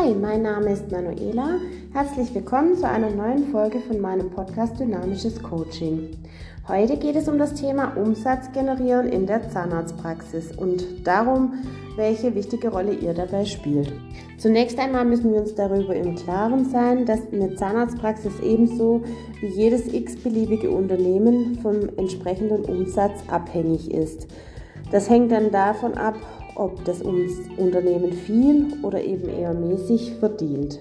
Hi, mein Name ist Manuela. Herzlich willkommen zu einer neuen Folge von meinem Podcast Dynamisches Coaching. Heute geht es um das Thema Umsatz generieren in der Zahnarztpraxis und darum, welche wichtige Rolle ihr dabei spielt. Zunächst einmal müssen wir uns darüber im Klaren sein, dass eine Zahnarztpraxis ebenso wie jedes x-beliebige Unternehmen vom entsprechenden Umsatz abhängig ist. Das hängt dann davon ab, ob das Unternehmen viel oder eben eher mäßig verdient.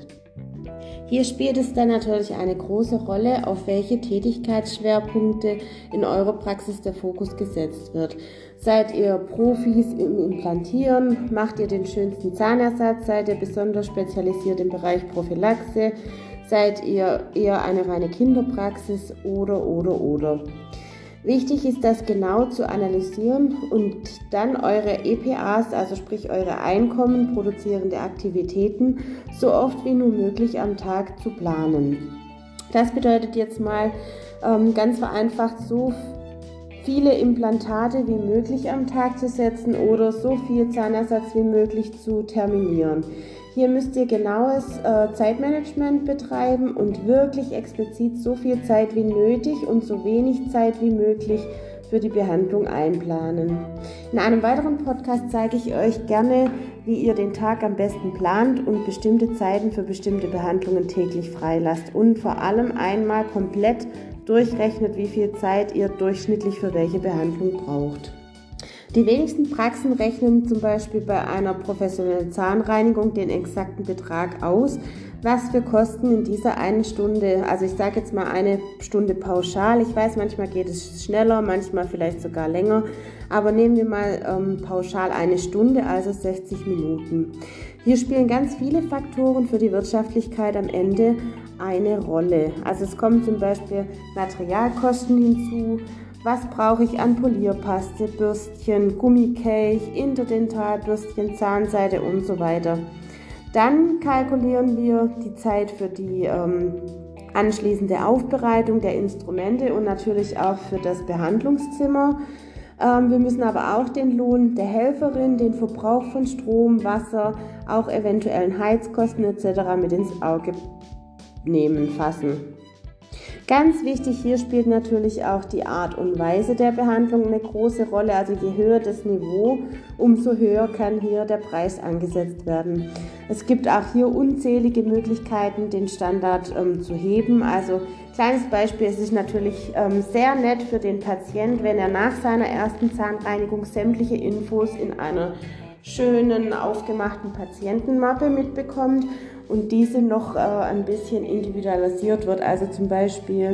Hier spielt es dann natürlich eine große Rolle, auf welche Tätigkeitsschwerpunkte in eurer Praxis der Fokus gesetzt wird. Seid ihr Profis im Implantieren? Macht ihr den schönsten Zahnersatz? Seid ihr besonders spezialisiert im Bereich Prophylaxe? Seid ihr eher eine reine Kinderpraxis oder oder oder? Wichtig ist das genau zu analysieren und dann eure EPAs, also sprich eure Einkommen produzierende Aktivitäten, so oft wie nur möglich am Tag zu planen. Das bedeutet jetzt mal ähm, ganz vereinfacht so viele Implantate wie möglich am Tag zu setzen oder so viel Zahnersatz wie möglich zu terminieren. Hier müsst ihr genaues äh, Zeitmanagement betreiben und wirklich explizit so viel Zeit wie nötig und so wenig Zeit wie möglich für die Behandlung einplanen. In einem weiteren Podcast zeige ich euch gerne, wie ihr den Tag am besten plant und bestimmte Zeiten für bestimmte Behandlungen täglich freilasst und vor allem einmal komplett durchrechnet, wie viel Zeit ihr durchschnittlich für welche Behandlung braucht. Die wenigsten Praxen rechnen zum Beispiel bei einer professionellen Zahnreinigung den exakten Betrag aus, was wir Kosten in dieser einen Stunde, also ich sage jetzt mal eine Stunde pauschal. Ich weiß, manchmal geht es schneller, manchmal vielleicht sogar länger, aber nehmen wir mal ähm, pauschal eine Stunde, also 60 Minuten. Hier spielen ganz viele Faktoren für die Wirtschaftlichkeit am Ende eine Rolle. Also es kommen zum Beispiel Materialkosten hinzu, was brauche ich an Polierpaste, Bürstchen, Gummikelch, Interdentalbürstchen, Zahnseide und so weiter. Dann kalkulieren wir die Zeit für die ähm, anschließende Aufbereitung der Instrumente und natürlich auch für das Behandlungszimmer. Ähm, wir müssen aber auch den Lohn der Helferin, den Verbrauch von Strom, Wasser, auch eventuellen Heizkosten etc. mit ins Auge nehmen, fassen. Ganz wichtig hier spielt natürlich auch die Art und Weise der Behandlung eine große Rolle. Also je höher das Niveau, umso höher kann hier der Preis angesetzt werden. Es gibt auch hier unzählige Möglichkeiten, den Standard ähm, zu heben. Also kleines Beispiel, es ist natürlich ähm, sehr nett für den Patient, wenn er nach seiner ersten Zahnreinigung sämtliche Infos in einer schönen aufgemachten Patientenmappe mitbekommt und diese noch äh, ein bisschen individualisiert wird. Also zum Beispiel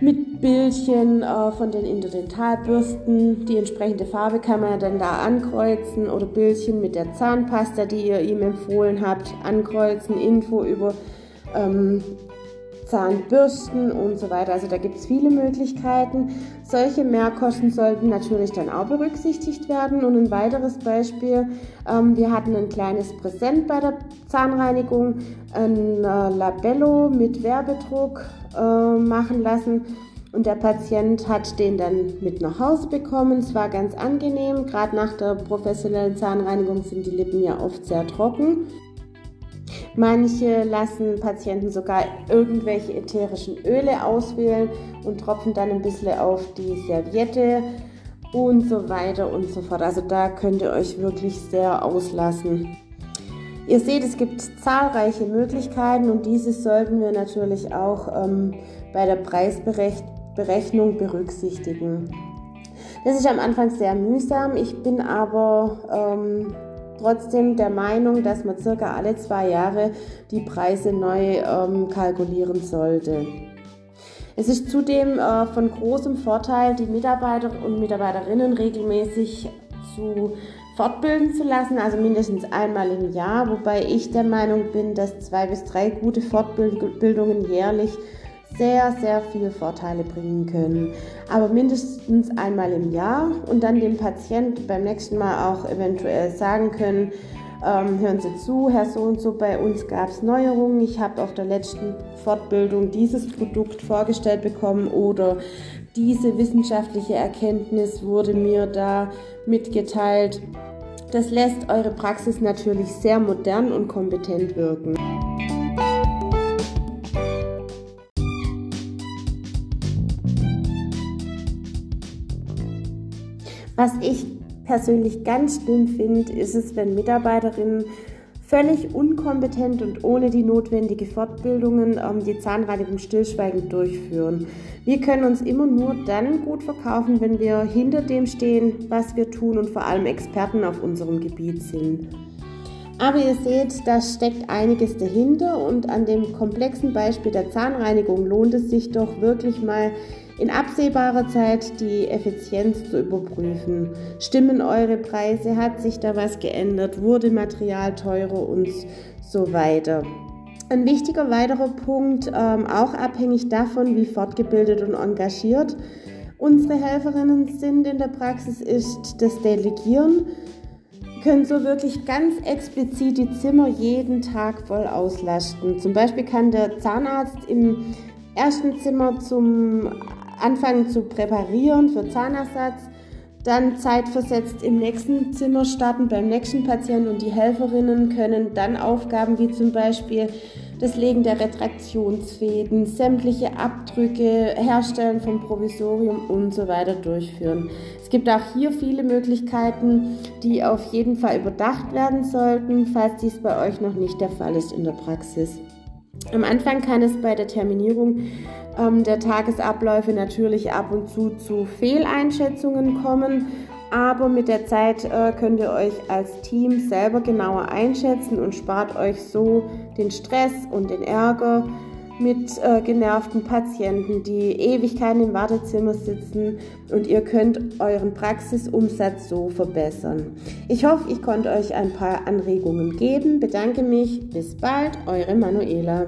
mit Bildchen äh, von den Interdentalbürsten. Die entsprechende Farbe kann man dann da ankreuzen oder Bildchen mit der Zahnpasta, die ihr ihm empfohlen habt, ankreuzen, Info über ähm, Zahnbürsten und so weiter. Also da gibt es viele Möglichkeiten. Solche Mehrkosten sollten natürlich dann auch berücksichtigt werden. Und ein weiteres Beispiel, ähm, wir hatten ein kleines Präsent bei der Zahnreinigung, ein äh, Labello mit Werbedruck äh, machen lassen. Und der Patient hat den dann mit nach Hause bekommen. Es war ganz angenehm. Gerade nach der professionellen Zahnreinigung sind die Lippen ja oft sehr trocken. Manche lassen Patienten sogar irgendwelche ätherischen Öle auswählen und tropfen dann ein bisschen auf die Serviette und so weiter und so fort. Also da könnt ihr euch wirklich sehr auslassen. Ihr seht, es gibt zahlreiche Möglichkeiten und diese sollten wir natürlich auch ähm, bei der Preisberechnung berücksichtigen. Das ist am Anfang sehr mühsam. Ich bin aber ähm, trotzdem der Meinung, dass man circa alle zwei Jahre die Preise neu ähm, kalkulieren sollte. Es ist zudem äh, von großem Vorteil, die Mitarbeiter und Mitarbeiterinnen regelmäßig zu fortbilden zu lassen, also mindestens einmal im Jahr, wobei ich der Meinung bin, dass zwei bis drei gute Fortbildungen jährlich sehr, sehr viele Vorteile bringen können. Aber mindestens einmal im Jahr und dann dem Patient beim nächsten Mal auch eventuell sagen können, ähm, hören Sie zu, Herr so und so, bei uns gab es Neuerungen. Ich habe auf der letzten Fortbildung dieses Produkt vorgestellt bekommen oder diese wissenschaftliche Erkenntnis wurde mir da mitgeteilt. Das lässt eure Praxis natürlich sehr modern und kompetent wirken. Was ich persönlich ganz schlimm finde, ist es, wenn Mitarbeiterinnen völlig unkompetent und ohne die notwendige Fortbildungen ähm, die Zahnreinigung stillschweigend durchführen. Wir können uns immer nur dann gut verkaufen, wenn wir hinter dem stehen, was wir tun und vor allem Experten auf unserem Gebiet sind. Aber ihr seht, da steckt einiges dahinter und an dem komplexen Beispiel der Zahnreinigung lohnt es sich doch wirklich mal in absehbarer Zeit die Effizienz zu überprüfen. Stimmen eure Preise? Hat sich da was geändert? Wurde Material teurer und so weiter? Ein wichtiger weiterer Punkt, ähm, auch abhängig davon, wie fortgebildet und engagiert unsere Helferinnen sind in der Praxis, ist das Delegieren. Können so wirklich ganz explizit die Zimmer jeden Tag voll auslasten. Zum Beispiel kann der Zahnarzt im ersten Zimmer zum anfangen zu präparieren für Zahnersatz, dann zeitversetzt im nächsten Zimmer starten beim nächsten Patienten und die Helferinnen können dann Aufgaben wie zum Beispiel das Legen der Retraktionsfäden, sämtliche Abdrücke, Herstellen von Provisorium und so weiter durchführen. Es gibt auch hier viele Möglichkeiten, die auf jeden Fall überdacht werden sollten, falls dies bei euch noch nicht der Fall ist in der Praxis. Am Anfang kann es bei der Terminierung ähm, der Tagesabläufe natürlich ab und zu zu Fehleinschätzungen kommen, aber mit der Zeit äh, könnt ihr euch als Team selber genauer einschätzen und spart euch so den Stress und den Ärger mit äh, genervten Patienten, die Ewigkeiten im Wartezimmer sitzen und ihr könnt euren Praxisumsatz so verbessern. Ich hoffe, ich konnte euch ein paar Anregungen geben. Bedanke mich. Bis bald, eure Manuela.